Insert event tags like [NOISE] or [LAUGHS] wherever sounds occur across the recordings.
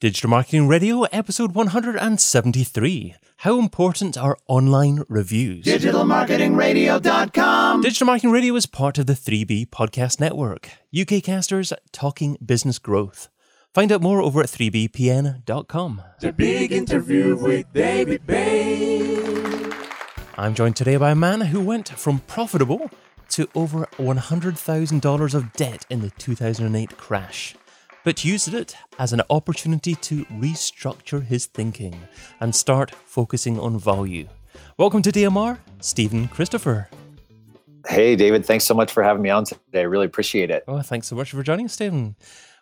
Digital Marketing Radio, episode 173. How important are online reviews? DigitalMarketingRadio.com. Digital Marketing Radio is part of the 3B Podcast Network, UK casters talking business growth. Find out more over at 3bpn.com. The big interview with David Bain. I'm joined today by a man who went from profitable to over $100,000 of debt in the 2008 crash but used it as an opportunity to restructure his thinking and start focusing on value. Welcome to DMR, Stephen Christopher. Hey, David, thanks so much for having me on today. I really appreciate it. Oh, thanks so much for joining us, Stephen.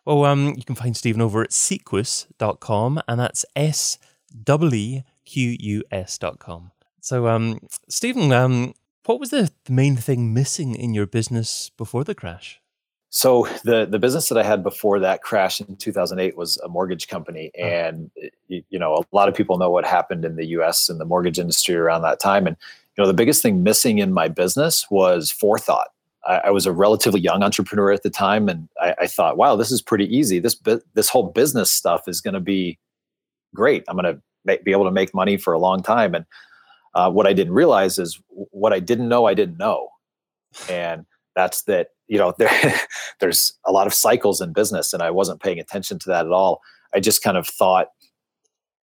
Well, um, you can find Stephen over at sequus.com, and that's S W Q U S.com. So, um, Stephen, um, what was the main thing missing in your business before the crash? So the the business that I had before that crash in 2008 was a mortgage company, and you know a lot of people know what happened in the U.S. and the mortgage industry around that time. And you know the biggest thing missing in my business was forethought. I, I was a relatively young entrepreneur at the time, and I, I thought, wow, this is pretty easy. This this whole business stuff is going to be great. I'm going to be able to make money for a long time. And uh, what I didn't realize is what I didn't know, I didn't know, and that's that you know [LAUGHS] there there's a lot of cycles in business and i wasn't paying attention to that at all. I just kind of thought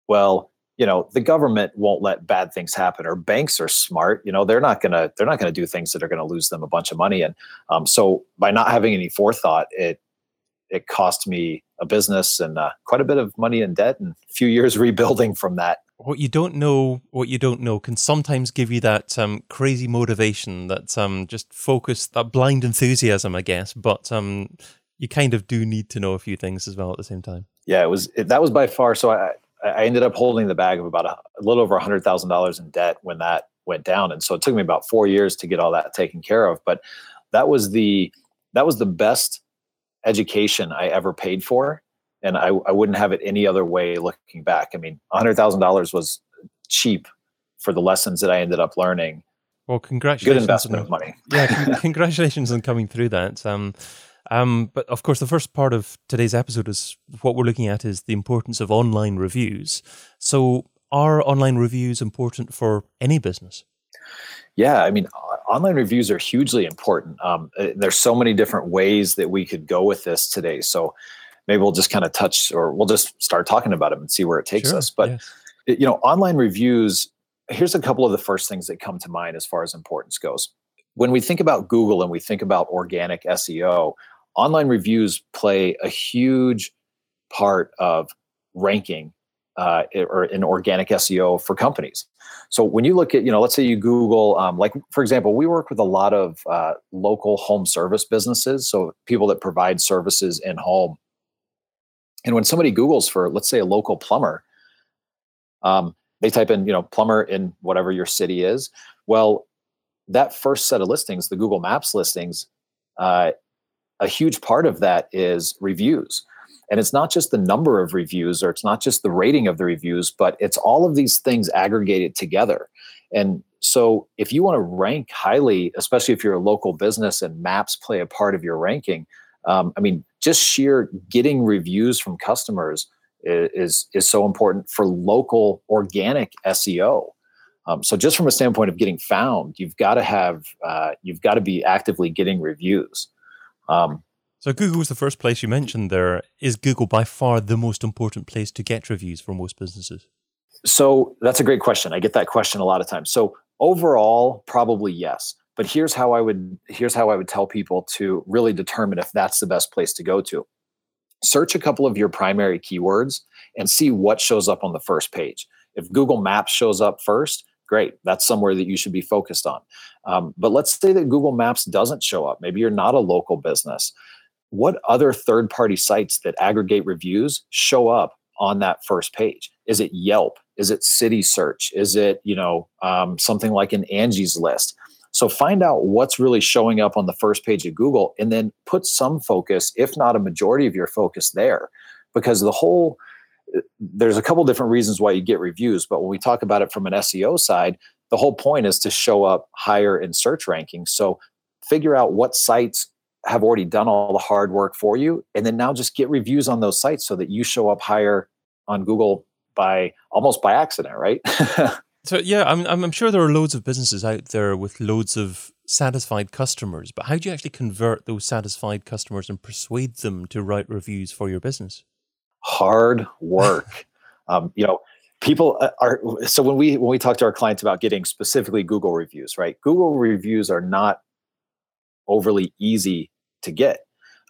well you know the government won't let bad things happen or banks are smart you know they're not gonna they're not gonna do things that are gonna lose them a bunch of money. And um, so by not having any forethought it it cost me a business and uh, quite a bit of money in debt and a few years [LAUGHS] rebuilding from that what you don't know, what you don't know, can sometimes give you that um, crazy motivation, that um, just focus, that blind enthusiasm, I guess. But um, you kind of do need to know a few things as well at the same time. Yeah, it was it, that was by far. So I I ended up holding the bag of about a, a little over a hundred thousand dollars in debt when that went down, and so it took me about four years to get all that taken care of. But that was the that was the best education I ever paid for and I, I wouldn't have it any other way looking back. I mean, $100,000 was cheap for the lessons that I ended up learning. Well, congratulations. Good investment on, of [LAUGHS] money. yeah, [LAUGHS] congratulations on coming through that. Um, um, but of course, the first part of today's episode is what we're looking at is the importance of online reviews. So, are online reviews important for any business? Yeah, I mean, online reviews are hugely important. Um, uh, there's so many different ways that we could go with this today. So, maybe we'll just kind of touch or we'll just start talking about them and see where it takes sure, us. But yes. it, you know, online reviews. Here's a couple of the first things that come to mind as far as importance goes. When we think about Google and we think about organic SEO, online reviews play a huge part of ranking uh, or in organic SEO for companies. So when you look at, you know, let's say you Google, um, like for example, we work with a lot of uh, local home service businesses, so people that provide services in home. And when somebody Googles for, let's say, a local plumber, um, they type in, you know, plumber in whatever your city is. Well, that first set of listings, the Google Maps listings, uh, a huge part of that is reviews. And it's not just the number of reviews or it's not just the rating of the reviews, but it's all of these things aggregated together. And so if you want to rank highly, especially if you're a local business and maps play a part of your ranking, um, I mean, just sheer getting reviews from customers is is so important for local organic SEO. Um, so just from a standpoint of getting found, you've got to have uh, you've got to be actively getting reviews. Um, so Google was the first place you mentioned. There is Google by far the most important place to get reviews for most businesses. So that's a great question. I get that question a lot of times. So overall, probably yes but here's how i would here's how i would tell people to really determine if that's the best place to go to. Search a couple of your primary keywords and see what shows up on the first page. If google maps shows up first great that's somewhere that you should be focused on. Um, but let's say that google maps doesn't show up. Maybe you're not a local business. What other third party sites that aggregate reviews show up on that first page? Is it yelp? Is it Citysearch? Is it you know um, something like an angie's list so find out what's really showing up on the first page of Google and then put some focus, if not a majority of your focus there. Because the whole, there's a couple different reasons why you get reviews, but when we talk about it from an SEO side, the whole point is to show up higher in search rankings. So figure out what sites have already done all the hard work for you and then now just get reviews on those sites so that you show up higher on Google by almost by accident, right? [LAUGHS] so yeah, I'm I'm sure there are loads of businesses out there with loads of satisfied customers, but how do you actually convert those satisfied customers and persuade them to write reviews for your business? Hard work. [LAUGHS] um, you know, people uh, are so when we when we talk to our clients about getting specifically Google reviews, right? Google reviews are not overly easy to get.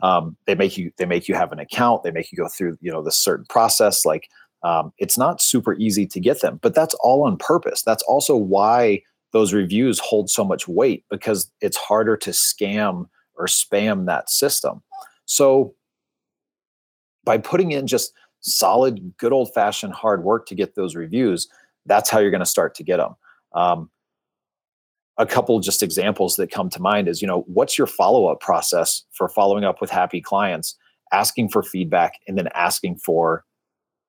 Um, they make you they make you have an account. They make you go through you know this certain process. Like um, it's not super easy to get them, but that's all on purpose. That's also why those reviews hold so much weight because it's harder to scam or spam that system. So by putting in just solid, good old fashioned hard work to get those reviews, that's how you're going to start to get them. Um, a couple just examples that come to mind is you know what's your follow-up process for following up with happy clients asking for feedback and then asking for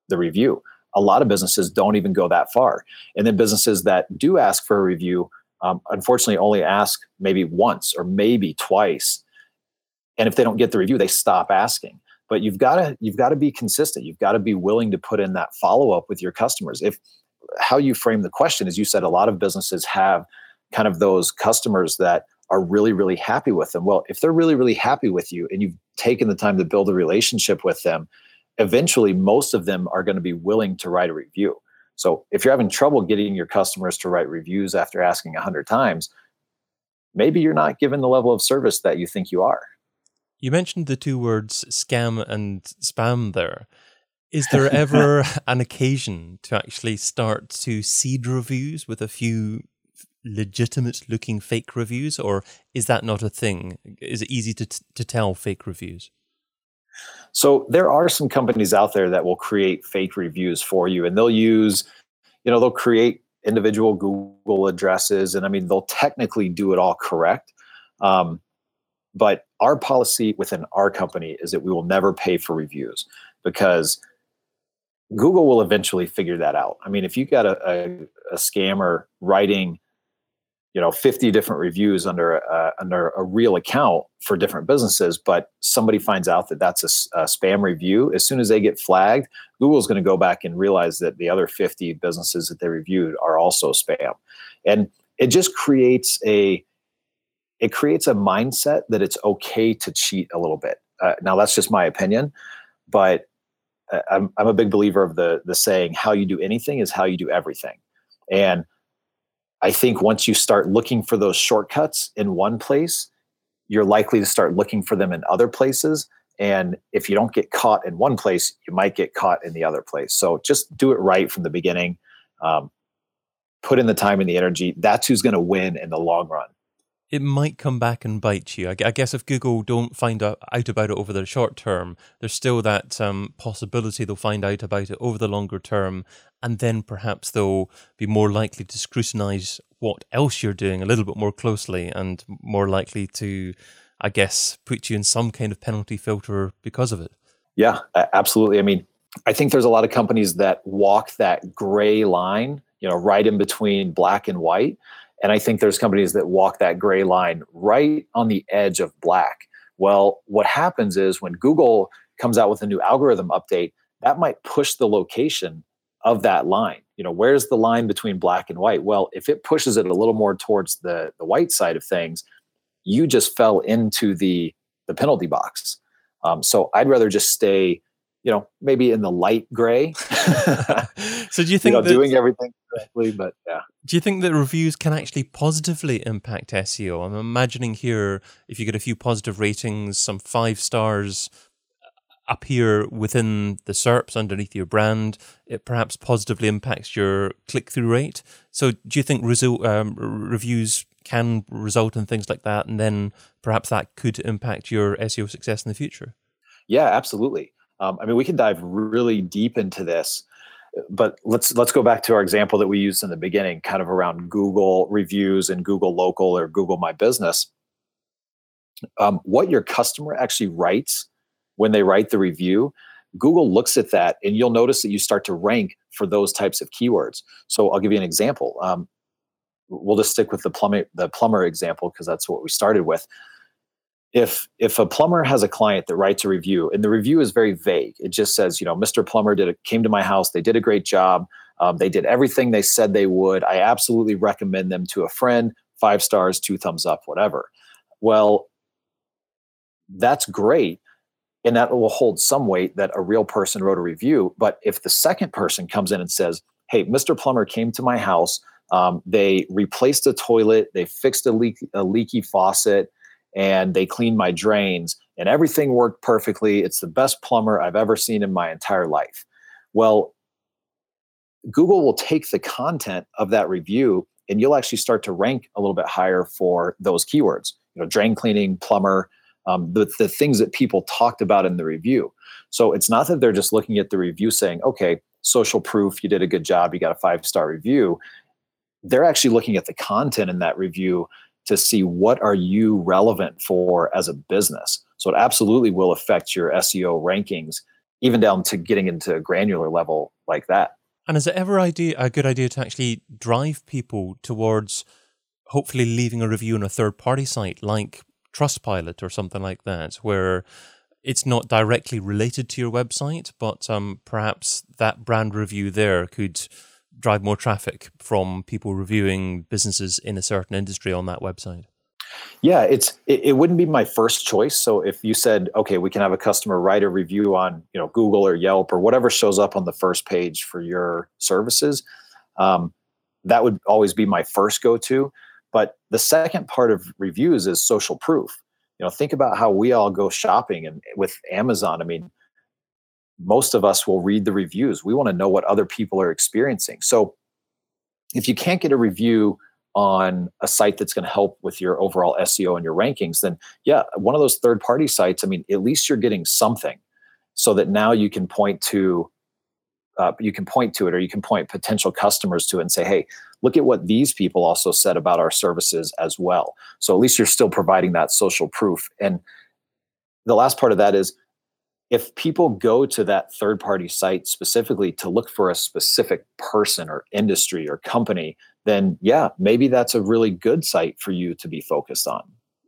the review. A lot of businesses don't even go that far. And then businesses that do ask for a review um, unfortunately only ask maybe once or maybe twice. And if they don't get the review they stop asking. But you've got to you've got to be consistent. You've got to be willing to put in that follow up with your customers. If how you frame the question is you said a lot of businesses have kind of those customers that are really really happy with them. Well if they're really really happy with you and you've taken the time to build a relationship with them eventually most of them are going to be willing to write a review so if you're having trouble getting your customers to write reviews after asking 100 times maybe you're not given the level of service that you think you are you mentioned the two words scam and spam there. Is there ever [LAUGHS] an occasion to actually start to seed reviews with a few legitimate looking fake reviews, or is that not a thing? Is it easy to, t- to tell fake reviews? So there are some companies out there that will create fake reviews for you, and they'll use, you know, they'll create individual Google addresses, and I mean, they'll technically do it all correct. Um, but our policy within our company is that we will never pay for reviews because Google will eventually figure that out. I mean, if you got a, a, a scammer writing, you know, 50 different reviews under a, under a real account for different businesses, but somebody finds out that that's a, a spam review, as soon as they get flagged, Google's going to go back and realize that the other 50 businesses that they reviewed are also spam. And it just creates a it creates a mindset that it's okay to cheat a little bit. Uh, now that's just my opinion, but uh, I'm I'm a big believer of the the saying how you do anything is how you do everything. And I think once you start looking for those shortcuts in one place, you're likely to start looking for them in other places. And if you don't get caught in one place, you might get caught in the other place. So just do it right from the beginning. Um, put in the time and the energy. That's who's going to win in the long run it might come back and bite you. I, guess if Google don't find out, about it over the short term, there's still that um, possibility they'll find out about it over the longer term, and then perhaps they'll be more likely to scrutinize what else you're doing a little bit more closely and more likely to, I guess, put you in some kind of penalty filter because of it. Yeah, absolutely. I mean, I think there's a lot of companies that walk that gray line, you know, right in between black and white and I think there's companies that walk that gray line right on the edge of black. Well, what happens is when Google comes out with a new algorithm update, that might push the location of that line. You know, where's the line between black and white? Well, if it pushes it a little more towards the, the white side of things, you just fell into the the penalty box. Um, so I'd rather just stay you know maybe in the light gray [LAUGHS] [LAUGHS] so do you think you know, that, doing everything correctly but yeah do you think that reviews can actually positively impact seo i'm imagining here if you get a few positive ratings some five stars appear within the SERPs underneath your brand, it perhaps positively impacts your click through rate. So, do you think resu- um, reviews can result in things like that, and then perhaps that could impact your SEO success in the future? Yeah, absolutely. Um, I mean, we can dive really deep into this, but let's let's go back to our example that we used in the beginning, kind of around Google reviews and Google Local or Google My Business. Um, what your customer actually writes when they write the review, Google looks at that, and you'll notice that you start to rank for those types of keywords. So I'll give you an example. Um, we'll just stick with the plumber the plumber example because that's what we started with if if a plumber has a client that writes a review and the review is very vague it just says you know mr plumber did a, came to my house they did a great job um, they did everything they said they would i absolutely recommend them to a friend five stars two thumbs up whatever. Well that's great and that will hold some weight that a real person wrote a review but if the second person comes in and says hey mr plumber came to my house um, they replaced a toilet they fixed a, leak, a leaky faucet and they cleaned my drains and everything worked perfectly. It's the best plumber I've ever seen in my entire life. Well, Google will take the content of that review and you'll actually start to rank a little bit higher for those keywords. You know, drain cleaning, plumber, um, the, the things that people talked about in the review. So it's not that they're just looking at the review saying, okay, social proof, you did a good job, you got a five star review. They're actually looking at the content in that review to see what are you relevant for as a business. So it absolutely will affect your SEO rankings, even down to getting into a granular level like that. And is it ever idea a good idea to actually drive people towards hopefully leaving a review on a third party site like Trustpilot or something like that, where it's not directly related to your website, but um, perhaps that brand review there could drive more traffic from people reviewing businesses in a certain industry on that website? Yeah, it's it, it, wouldn't be my first choice. So if you said, okay, we can have a customer write a review on you know Google or Yelp or whatever shows up on the first page for your services, um, that would always be my first go to. But the second part of reviews is social proof. You know, think about how we all go shopping and with Amazon. I mean, most of us will read the reviews. We want to know what other people are experiencing. So if you can't get a review on a site that's going to help with your overall SEO and your rankings, then yeah, one of those third party sites, I mean, at least you're getting something so that now you can point to uh, you can point to it or you can point potential customers to it and say hey look at what these people also said about our services as well so at least you're still providing that social proof and the last part of that is if people go to that third party site specifically to look for a specific person or industry or company, then yeah, maybe that's a really good site for you to be focused on.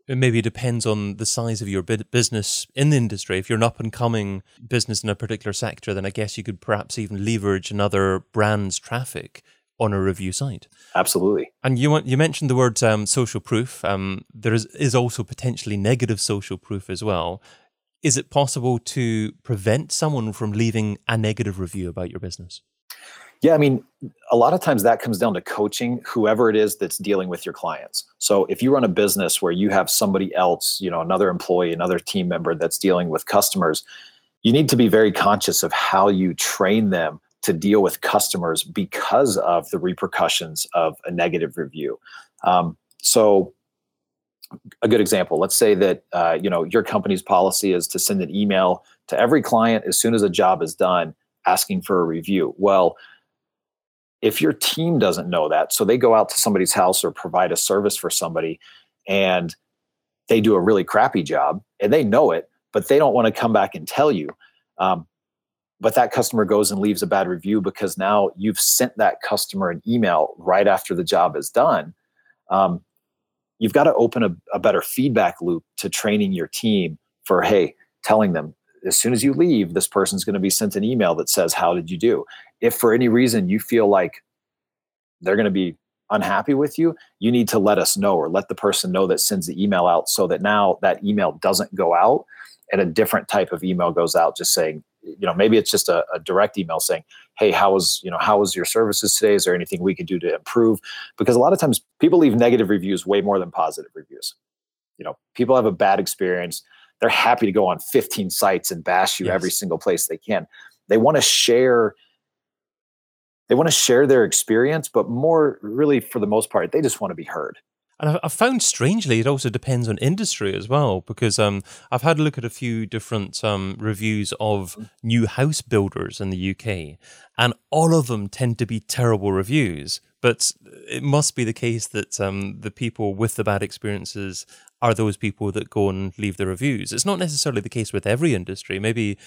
It maybe depends on the size of your business in the industry. If you're an up and coming business in a particular sector, then I guess you could perhaps even leverage another brand's traffic on a review site. Absolutely. And you you mentioned the word um, social proof. Um, there is, is also potentially negative social proof as well. Is it possible to prevent someone from leaving a negative review about your business? Yeah, I mean, a lot of times that comes down to coaching whoever it is that's dealing with your clients. So if you run a business where you have somebody else, you know, another employee, another team member that's dealing with customers, you need to be very conscious of how you train them to deal with customers because of the repercussions of a negative review. Um, so a good example. Let's say that uh, you know your company's policy is to send an email to every client as soon as a job is done asking for a review. Well if your team doesn't know that so they go out to somebody's house or provide a service for somebody and they do a really crappy job and they know it but they don't want to come back and tell you um, but that customer goes and leaves a bad review because now you've sent that customer an email right after the job is done um, you've got to open a, a better feedback loop to training your team for hey telling them as soon as you leave this person's going to be sent an email that says how did you do? If for any reason you feel like they're going to be unhappy with you you need to let us know or let the person know that sends the email out so that now that email doesn't go out and a different type of email goes out just saying you know maybe it's just a, a, direct email saying hey how was you know how was your services today? Is there anything we can do to improve? Because a lot of times people leave negative reviews way more than positive reviews. You know people have a bad experience. They're happy to go on 15 sites and bash you yes. every single place they can. They want to share they want to share their experience but more really for the most part they just want to be heard and I've found strangely, it also depends on industry as well, because um, I've had a look at a few different um, reviews of mm. new house builders in the UK, and all of them tend to be terrible reviews. But it must be the case that um, the people with the bad experiences are those people that go and leave the reviews. It's not necessarily the case with every industry. Maybe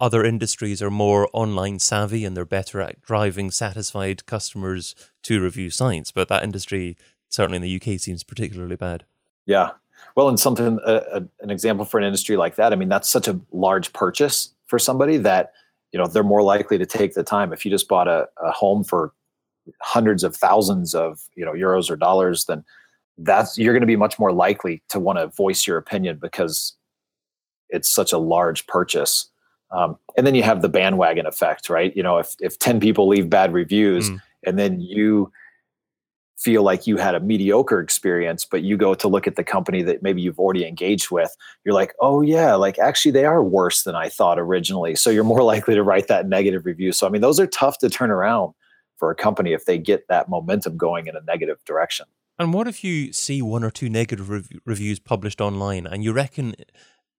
other industries are more online savvy and they're better at driving satisfied customers to review sites, but that industry certainly in the UK seems particularly bad. Yeah. Well, and something, uh, uh, an example for an industry like that, I mean, that's such a large purchase for somebody that, you know, they're more likely to take the time. If you just bought a, a home for hundreds of thousands of, you know, euros or dollars, then that's, you're going to be much more likely to want to voice your opinion because it's such a large purchase. Um, and then you have the bandwagon effect, right? You know, if, if 10 people leave bad reviews mm. and then you, feel like you had a mediocre experience, but you go to look at the company that maybe you've already engaged with, you're like, oh yeah, like actually they are worse than I thought originally. So you're more [LAUGHS] likely to write that negative review. So I mean, those are tough to turn around for a company if they get that momentum going in a negative direction. And what if you see one or two negative rev- reviews published online and you reckon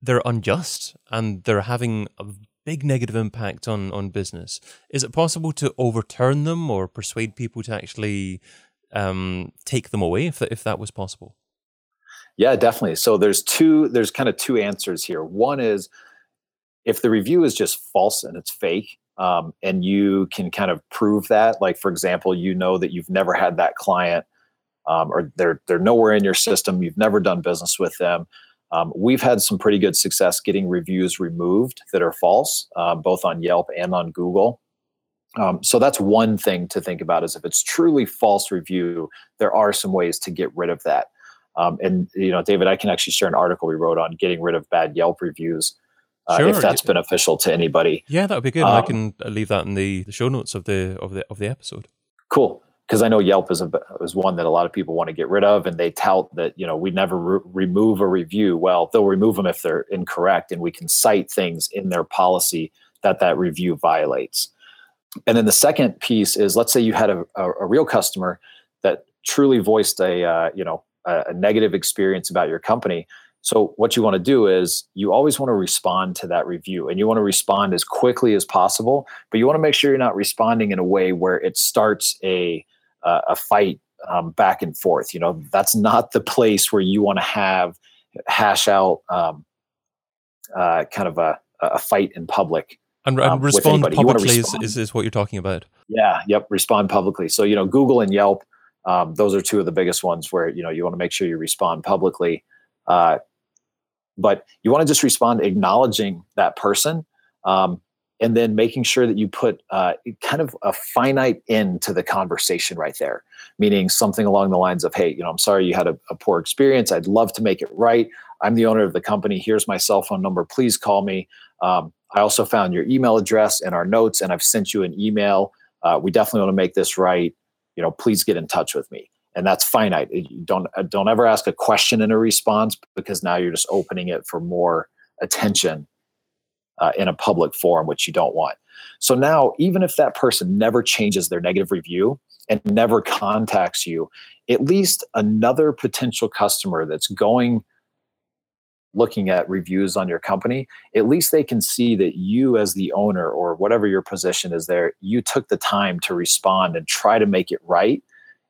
they're unjust and they're having a big negative impact on on business? Is it possible to overturn them or persuade people to actually um, take them away if, if that was possible? Yeah, definitely. So there's two, there's kind of two answers here. One is if the review is just false and it's fake, um, and you can kind of prove that, like for example, you know that you've never had that client, um, or they're they're nowhere in your system, you've never done business with them. Um, we've had some pretty good success getting reviews removed that are false, uh, both on Yelp and on Google. Um, so that's one thing to think about is if it's truly false review, there are some ways to get rid of that. Um, and you know, David, I can actually share an article we wrote on getting rid of bad Yelp reviews. Uh, sure. If that's beneficial to anybody, yeah, that would be good. Um, I can leave that in the, the show notes of the of the of the episode. Cool, because I know Yelp is a is one that a lot of people want to get rid of, and they tout that you know we never re- remove a review. Well, they'll remove them if they're incorrect, and we can cite things in their policy that that review violates and then the second piece is let's say you had a, a, a real customer that truly voiced a uh, you know a, a, negative experience about your company. So what you want to do is you always want to respond to that review and you want to respond as quickly as possible but you want to make sure you're not responding in a way where it starts a uh, a fight um, back and forth. You know that's not the place where you want to have hash out um, uh, kind of a, a fight in public and, and um, respond publicly respond. Is, is, what you're talking about. Yeah. Yep. Respond publicly. So you know, Google and Yelp, um, those are two of the biggest ones where you know you want to make sure you respond publicly. Uh, but you want to just respond acknowledging that person um, and then making sure that you put uh, kind of a finite end to the conversation right there meaning something along the lines of hey you know i'm sorry you had a, a, poor experience i'd love to make it right i'm the owner of the company here's my cell phone number please call me um, I also found your email address in our notes, and I've sent you an email. Uh, we definitely want to make this right. You know, please get in touch with me. And that's finite. You don't uh, don't ever ask a question in a response because now you're just opening it for more attention uh, in a public forum, which you don't want. So now, even if that person never changes their negative review and never contacts you, at least another potential customer that's going looking at reviews on your company, at least they can see that you, as the owner or whatever your position is there, you took the time to respond and try to make it right.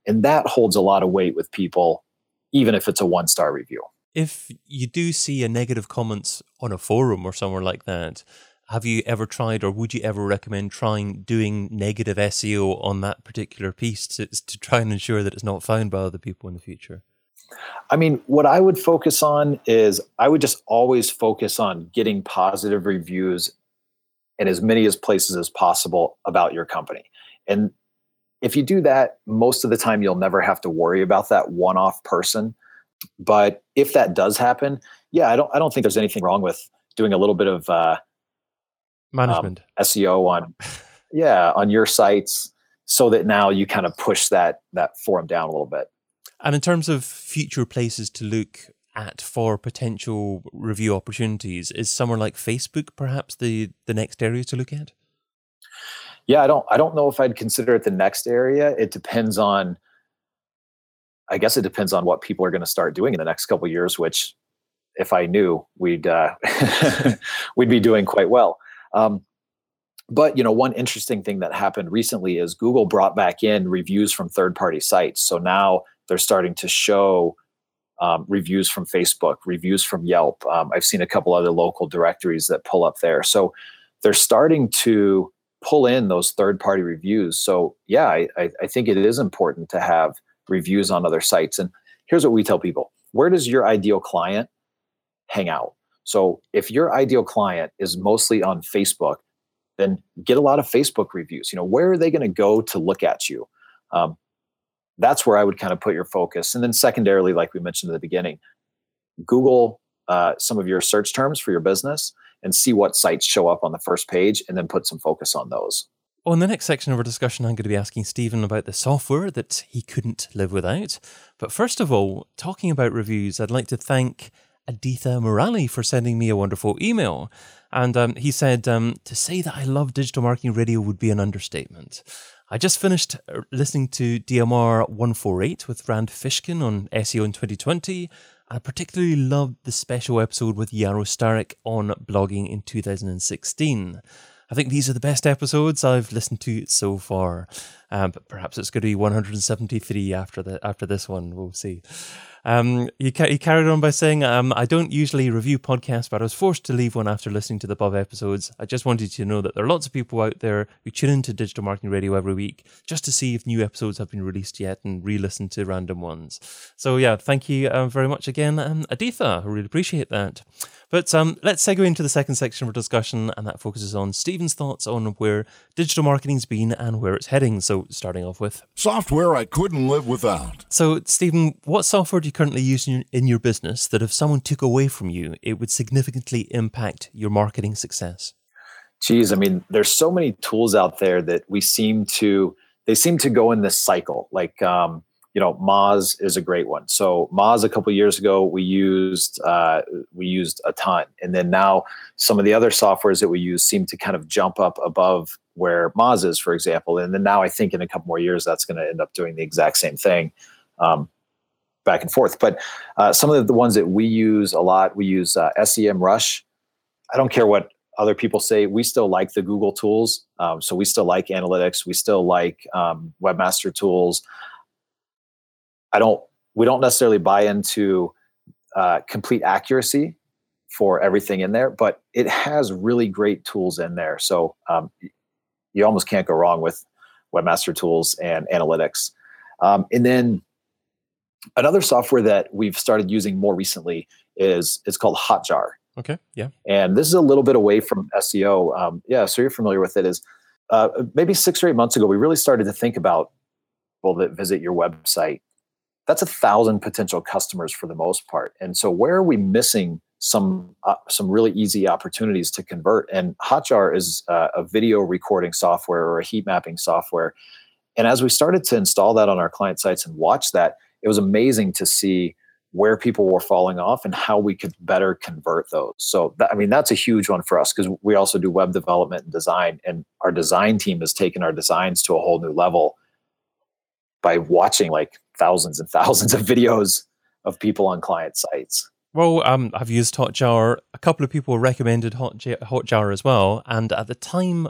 And that holds a lot of weight with people, even if it's a one star review. If you do see a negative comments on a forum or somewhere like that, have you ever tried or would you ever recommend trying doing negative SEO on that particular piece to, to try and ensure that it's not found by other people in the future? I mean, what I would focus on is I would just always focus on getting positive reviews in as many as places as possible about your company. And if you do that, most of the time you'll never have to worry about that one-off person. But if that does happen, yeah, I don't I don't think there's anything wrong with doing a little bit of uh, management um, SEO on yeah on your sites so that now you kind of push that that forum down a little bit. And in terms of future places to look at for potential review opportunities, is somewhere like Facebook perhaps the the next area to look at? Yeah, I don't I don't know if I'd consider it the next area. It depends on I guess it depends on what people are going to start doing in the next couple years, which if I knew, we'd uh, [LAUGHS] we'd be doing quite well. Um, but you know, one interesting thing that happened recently is Google brought back in reviews from third-party sites. So now they're starting to show um, reviews from Facebook, reviews from Yelp. Um, I've seen a couple other local directories that pull up there. So they're starting to pull in those third party reviews. So, yeah, I, I think it is important to have reviews on other sites. And here's what we tell people where does your ideal client hang out? So if your ideal client is mostly on Facebook, then get a lot of Facebook reviews. You know, where are they going to go to look at you? Um, that's where I would kind of put your focus. And then secondarily, like we mentioned at the beginning, Google uh, some of your search terms for your business and see what sites show up on the first page and then put some focus on those. Well, in the next section of our discussion, I'm going to be asking Stephen about the software that he couldn't live without. But first of all, talking about reviews, I'd like to thank Aditha Morali for sending me a wonderful email. And um, he said, um, to say that I love digital marketing radio would be an understatement. I just finished uh, listening to DMR 148 with Rand Fishkin on SEO in 2020. I particularly loved the special episode with Yaro on blogging in 2016. I think these are the best episodes I've listened to so far. Um, but perhaps it's going to be 173 after the after this one. We'll see. Um, he, ca- he carried on by saying, um, I don't usually review podcasts, but I was forced to leave one after listening to the above episodes. I just wanted you to know that there are lots of people out there who tune into Digital Marketing Radio every week just to see if new episodes have been released yet and re listen to random ones. So, yeah, thank you uh, very much again, um, Aditha. I really appreciate that. But um, let's segue into the second section of our discussion, and that focuses on Stephen's thoughts on where digital marketing's been and where it's heading. So, starting off with software I couldn't live without. So, Stephen, what software do you currently use in your, in your business that if someone took away from you, it would significantly impact your marketing success? Geez, I mean, there's so many tools out there that we seem to they seem to go in this cycle. Like um, you know, Moz is a great one. So Moz a couple years ago we used uh, we used a ton, and then now some of the other softwares that we use seem to kind of jump up above where Moz is, for example. And then now I think in a couple more years that's going to end up doing the exact same thing. Um, back and forth. But uh, some of the ones that we use a lot, we use uh, SEMrush. I don't care what other people say. We still like the Google tools. Um, so we still like analytics. We still like um, webmaster tools. I don't. We don't necessarily buy into uh, complete accuracy for everything in there, but it has really great tools in there. So um, you almost can't go wrong with webmaster tools and analytics. Um, and then another software that we've started using more recently is it's called Hotjar. Okay. Yeah. And this is a little bit away from SEO. Um, yeah. So you're familiar with it. Is uh, maybe six or eight months ago we really started to think about people that visit your website that's a thousand potential customers for the most part. And so where are we missing some uh, some really easy opportunities to convert? And Hotjar is uh, a video recording software or a heat mapping software. And as we started to install that on our client sites and watch that, it was amazing to see where people were falling off and how we could better convert those. So, that, I mean, that's a huge one for us because we also do web development and design, and our design team has taken our designs to a whole new level by watching like thousands and thousands of videos of people on client sites. Well, um, I've used Hotjar. A couple of people recommended Hotjar as well. And at the time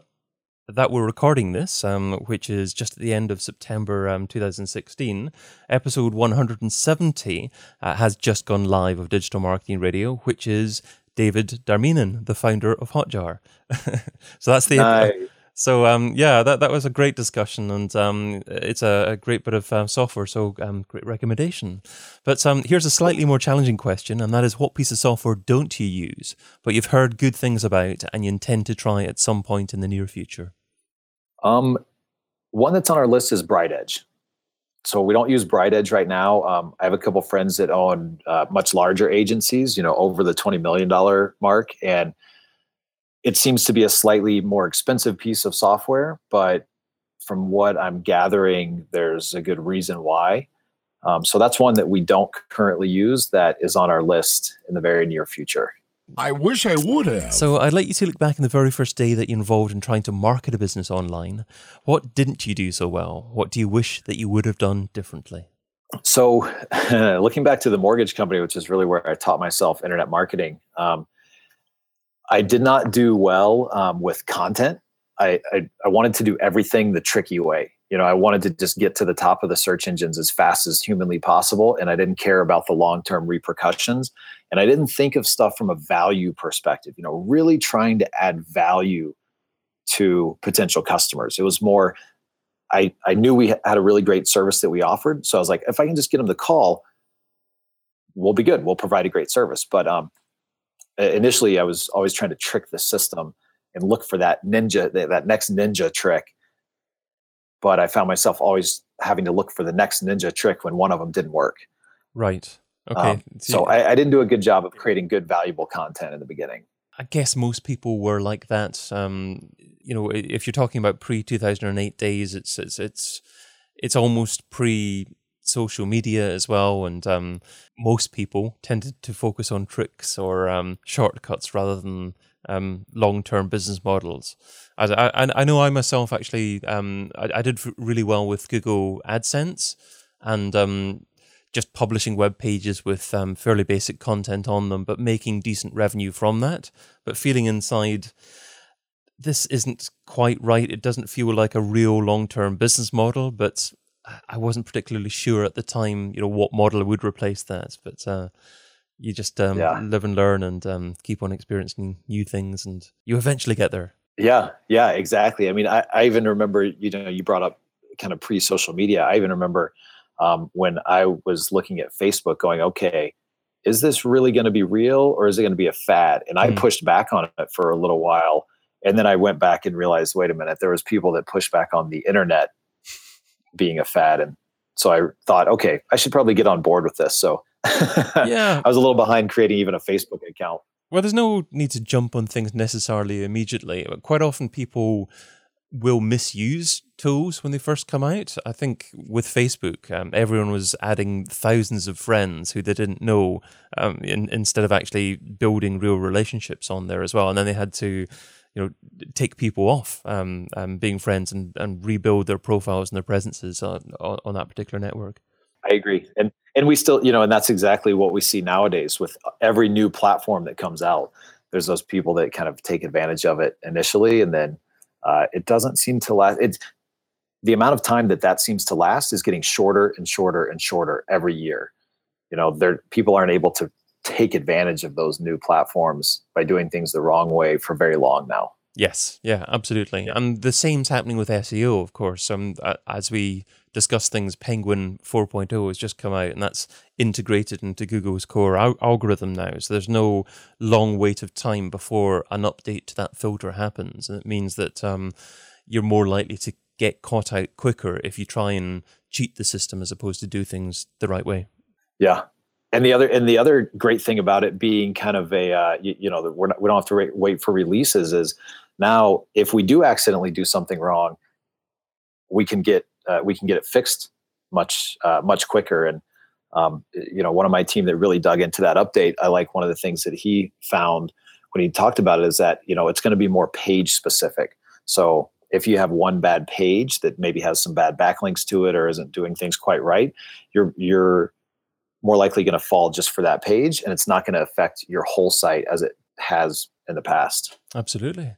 that we're recording this, um, which is just at the end of September um, 2016, episode 170 uh, has just gone live of Digital Marketing Radio, which is David Darmanin, the founder of Hotjar. [LAUGHS] so that's the. Nice. So um, yeah, that, that was a great discussion, and um, it's a, a, great bit of um, software. So um, great recommendation. But um, here's a slightly more challenging question, and that is, what piece of software don't you use, but you've heard good things about, and you intend to try at some point in the near future? Um, one that's on our list is BrightEdge. So we don't use BrightEdge right now. Um, I have a couple friends that own uh, much larger agencies, you know, over the twenty million dollar mark, and it seems to be a slightly more expensive piece of software, but from what I'm gathering, there's a good reason why. Um, so that's one that we don't currently use that is on our list in the very near future. I wish I would have. So I'd like you to look back in the very first day that you involved in trying to market a business online. What didn't you do so well? What do you wish that you would have done differently? So, [LAUGHS] looking back to the mortgage company, which is really where I taught myself internet marketing, um, I did not do well um, with content. I, I, I wanted to do everything the tricky way. You know, I wanted to just get to the top of the search engines as fast as humanly possible, and I didn't care about the long term repercussions. And I didn't think of stuff from a value perspective. You know, really trying to add value to potential customers. It was more. I I knew we had a really great service that we offered, so I was like, if I can just get them the call, we'll be good. We'll provide a great service. But um, initially, I was always trying to trick the system and look for that ninja, that next ninja trick. But I found myself always having to look for the next ninja trick when one of them didn't work. Right. Okay. Um, so I, I, didn't do a good job of creating good, valuable content in the beginning. I guess most people were like that. Um, you know, if you're talking about pre 2008 days, it's it's it's it's almost pre social media as well, and um, most people tended to focus on tricks or um, shortcuts rather than um, long-term business models. I, I, I know I myself actually um, I, I, did really well with Google AdSense and um, just publishing web pages with um, fairly basic content on them, but making decent revenue from that. But feeling inside, this isn't quite right. It doesn't feel like a real long-term business model, but I wasn't particularly sure at the time, you know, what model would replace that. But uh, you just um, yeah. live and learn and um, keep on experiencing new things, and you eventually get there. Yeah, yeah, exactly. I mean, I, I even remember, you know, you brought up kind of pre-social media. I even remember um, when I was looking at Facebook, going, okay, is this really going to be real or is it going to be a fad? And I mm. pushed back on it for a little while, and then I went back and realized, wait a minute, there was people that pushed back on the internet being a fad, and so I thought, okay, I should probably get on board with this. So yeah, [LAUGHS] I was a little behind creating even a Facebook account. Well, there's no need to jump on things necessarily immediately. But Quite often, people will misuse tools when they first come out. I think with Facebook, um, everyone was adding thousands of friends who they didn't know um, in, instead of actually building real relationships on there as well. And then they had to, you know, take people off um, um being friends and, and rebuild their profiles and their presences on, on, on that particular network. I agree. And and we still, you know, and that's exactly what we see nowadays with every new platform that comes out. There's those people that kind of take advantage of it initially, and then uh, it doesn't seem to last. It's the amount of time that that seems to last is getting shorter and shorter and shorter every year. You know, there people aren't able to take advantage of those new platforms by doing things the wrong way for very long now. Yes, yeah, absolutely. And the same's happening with SEO, of course. Um, as we discuss things, Penguin 4.0 has just come out, and that's integrated into Google's core al- algorithm now. So there's no long wait of time before an update to that filter happens, and it means that um, you're more likely to get caught out quicker if you try and cheat the system as opposed to do things the right way. Yeah, and the other and the other great thing about it being kind of a uh, you, you, know we're not, we don't have to wait for releases is now if we do accidentally do something wrong we can get uh, we can get it fixed much uh, much quicker and um, you know one of my team that really dug into that update i like one of the things that he found when he talked about it is that you know it's going to be more page specific so if you have one bad page that maybe has some bad backlinks to it or isn't doing things quite right you're you're more likely going to fall just for that page and it's not going to affect your whole site as it has in the past. Absolutely.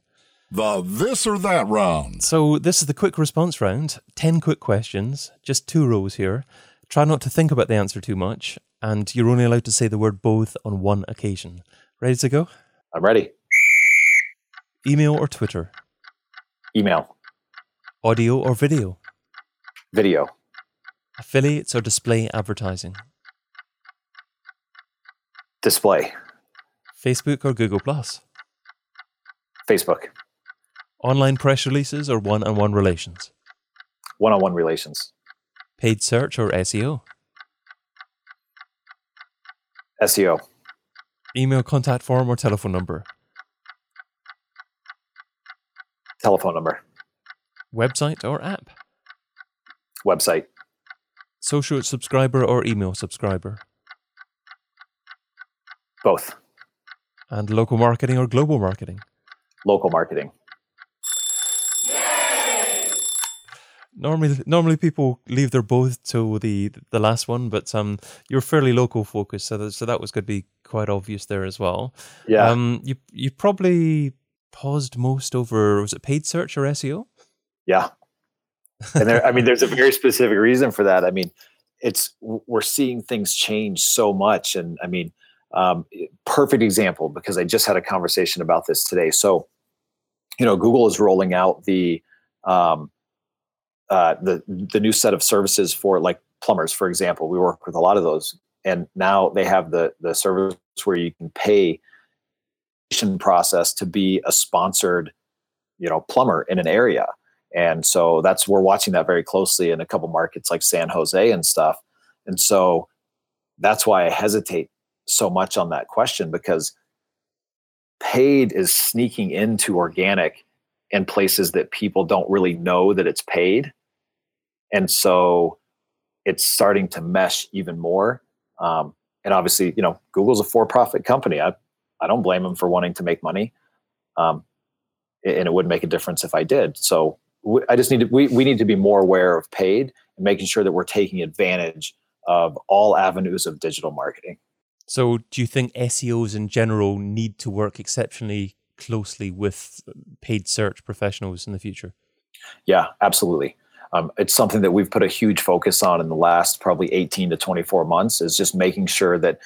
The this or that round. So, this is the quick response round 10 quick questions, just two rows here. Try not to think about the answer too much, and you're only allowed to say the word both on one occasion. Ready to go? I'm ready. Email or Twitter? Email. Audio or video? Video. Affiliates or display advertising? display? Facebook or Google Plus? Facebook. Online press releases or one-on-one relations? One-on-one relations. Paid search or SEO? SEO. Email contact form or telephone number? Telephone number. Website or app? Website. Social subscriber or email subscriber? Both. And local marketing or global marketing? Local marketing. Normally, normally people leave their both till the the last one, but um, you're fairly local focused, so that, so that was going to be quite obvious there as well. Yeah. Um, you you probably paused most over was it paid search or SEO? Yeah. And there, I mean, there's a very specific reason for that. I mean, it's we're seeing things change so much, and I mean, um, perfect example because I just had a conversation about this today. So, you know, Google is rolling out the um, uh, the the new set of services for like plumbers, for example. We work with a lot of those and now they have the the service where you can pay process to be a sponsored you know plumber in an area. And so that's we're watching that very closely in a couple markets like san jose and stuff. And so that's why i hesitate so much on that question because paid is sneaking into organic in places that people don't really know that it's paid and so it's starting to mesh even more. Um, and obviously you know google's a for-profit company. I, I don't blame them for wanting to make money. Um, and it would make a difference if i did. So i just need to we, we need to be more aware of paid and making sure that we're taking advantage of all avenues of digital marketing. So do you think seos in general need to work exceptionally closely with paid search professionals in the future? Yeah absolutely um, it's something that we've put a huge focus on in the last probably 18 to 24 months is just making sure that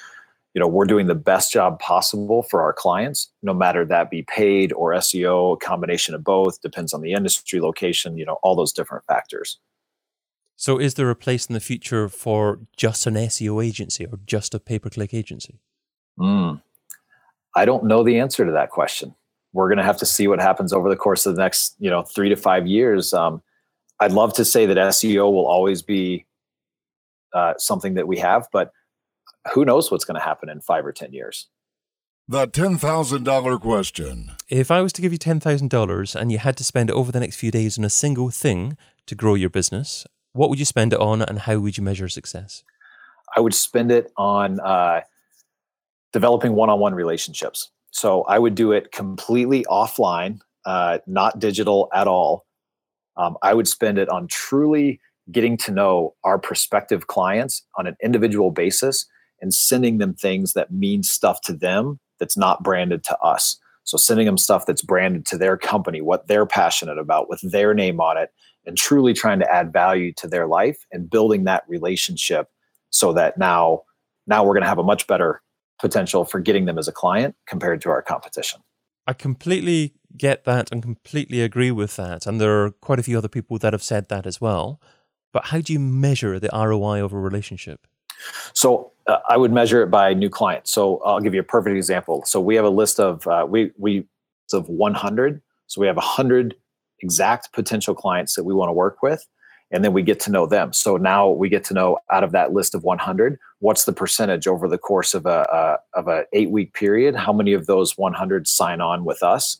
you know we're doing the best job possible for our clients no matter that be paid or seo a combination of both depends on the industry location you know all those different factors. So is there a place in the future for just an seo agency or just a pay-per-click agency? Mm, i don't know the answer to that question. We're going to have to see what happens over the course of the next you know three to five years. Um, I'd love to say that SEO will always be uh, something that we have, but who knows what's going to happen in five or 10 years? The $10,000 question. If I was to give you $10,000 and you had to spend it over the next few days on a single thing to grow your business, what would you spend it on and how would you measure success? I would spend it on uh, developing one on one relationships. So I would do it completely offline, uh, not digital at all um, I would spend it on truly getting to know our prospective clients on an individual basis and sending them things that mean stuff to them that's not branded to us. So sending them stuff that's branded to their company, what they're passionate about with their name on it, and truly trying to add value to their life and building that relationship so that now now we're going to have a much better potential for getting them as a client compared to our competition. I completely get that and completely agree with that. And there are quite a few other people that have said that as well. But how do you measure the ROI of a relationship? So uh, I would measure it by new clients. So I'll give you a perfect example. So we have a list of uh, we we of 100. So we have 100 exact potential clients that we want to work with and then we get to know them. So now we get to know out of that list of 100, what's the percentage over the course of a, a of a eight week period? How many of those 100 sign on with us?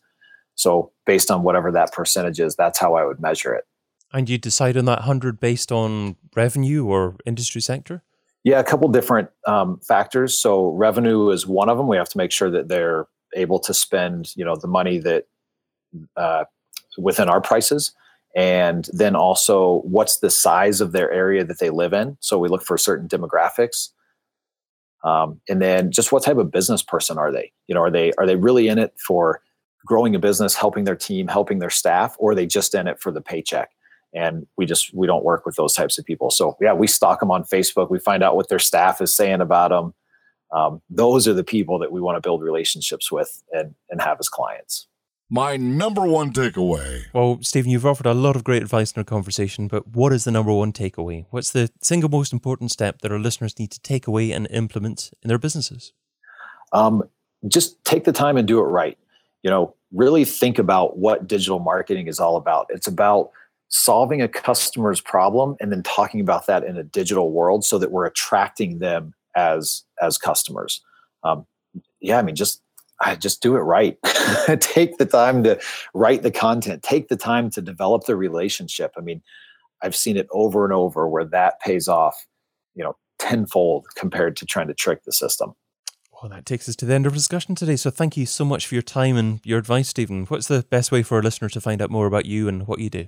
So based on whatever that percentage is, that's how I would measure it. And you decide on that 100 based on revenue or industry sector? Yeah, a couple different um, factors. So revenue is one of them. We have to make sure that they're able to spend, you know, the money that uh, within our prices and then also what's the size of their area that they live in so we look for certain demographics um, and then just what type of business person are they you know are they are they really in it for growing a business helping their team helping their staff or are they just in it for the paycheck and we just we don't work with those types of people so yeah we stalk them on facebook we find out what their staff is saying about them um, those are the people that we want to build relationships with and and have as clients my number one takeaway. Well, Stephen, you've offered a lot of great advice in our conversation, but what is the number one takeaway? What's the single most important step that our listeners need to take away and implement in their businesses? Um, just take the time and do it right. You know, really think about what digital marketing is all about. It's about solving a customer's problem and then talking about that in a digital world so that we're attracting them as as customers. Um, yeah, I mean, just I just do it right. [LAUGHS] take the time to write the content, take the time to develop the relationship. I mean, I've seen it over and over where that pays off, you know, tenfold compared to trying to trick the system. Well, that takes us to the end of our discussion today. So thank you so much for your time and your advice, Stephen. What's the best way for a listener to find out more about you and what you do?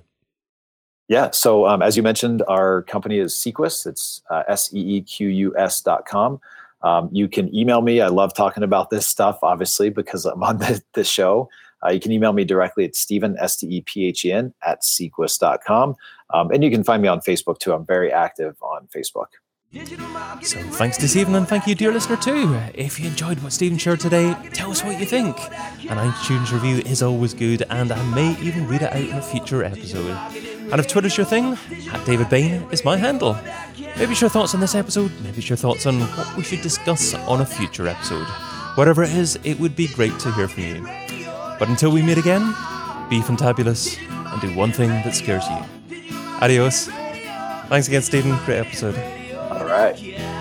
Yeah. So um, as you mentioned, our company is Seequs. It's uh, S E E Q U S dot com. Um, you can email me. I love talking about this stuff, obviously, because I'm on [LAUGHS] the, the show. Uh, you can email me directly at Stephen, S T E P H E N, at seequs.com. Um, and you can find me on Facebook too. I'm very active on Facebook. So thanks to Stephen and thank you, dear listener, too. If you enjoyed what Stephen shared today, tell us what you think. An iTunes review is always good, and I may even read it out in a future episode. And if Twitter's your thing, at David Bain is my handle. Maybe share thoughts on this episode, maybe share thoughts on what we should discuss on a future episode. Whatever it is, it would be great to hear from you. But until we meet again, be fantabulous and do one thing that scares you. Adios. Thanks again, Stephen. Great episode. All right.